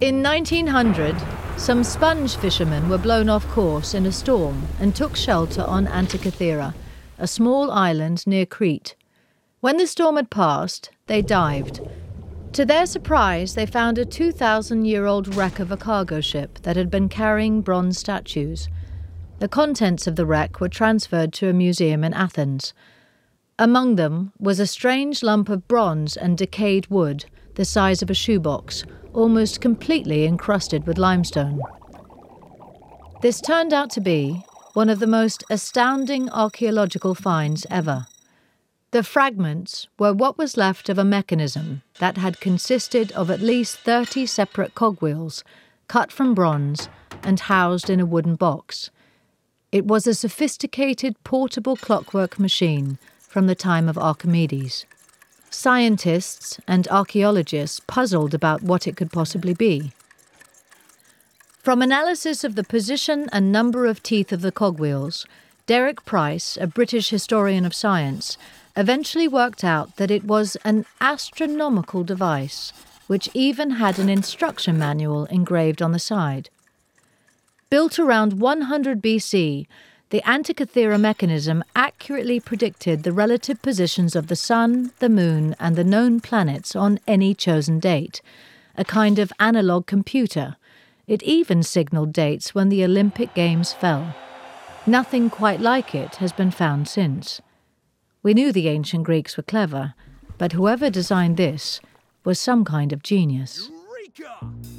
In 1900, some sponge fishermen were blown off course in a storm and took shelter on Antikythera, a small island near Crete. When the storm had passed, they dived. To their surprise, they found a 2,000 year old wreck of a cargo ship that had been carrying bronze statues. The contents of the wreck were transferred to a museum in Athens. Among them was a strange lump of bronze and decayed wood, the size of a shoebox, almost completely encrusted with limestone. This turned out to be one of the most astounding archaeological finds ever. The fragments were what was left of a mechanism that had consisted of at least 30 separate cogwheels, cut from bronze and housed in a wooden box. It was a sophisticated portable clockwork machine from the time of Archimedes. Scientists and archaeologists puzzled about what it could possibly be. From analysis of the position and number of teeth of the cogwheels, Derek Price, a British historian of science, eventually worked out that it was an astronomical device, which even had an instruction manual engraved on the side. Built around 100 BC, the Antikythera mechanism accurately predicted the relative positions of the Sun, the Moon, and the known planets on any chosen date, a kind of analogue computer it even signalled dates when the Olympic Games fell. Nothing quite like it has been found since. We knew the ancient Greeks were clever, but whoever designed this was some kind of genius. Eureka!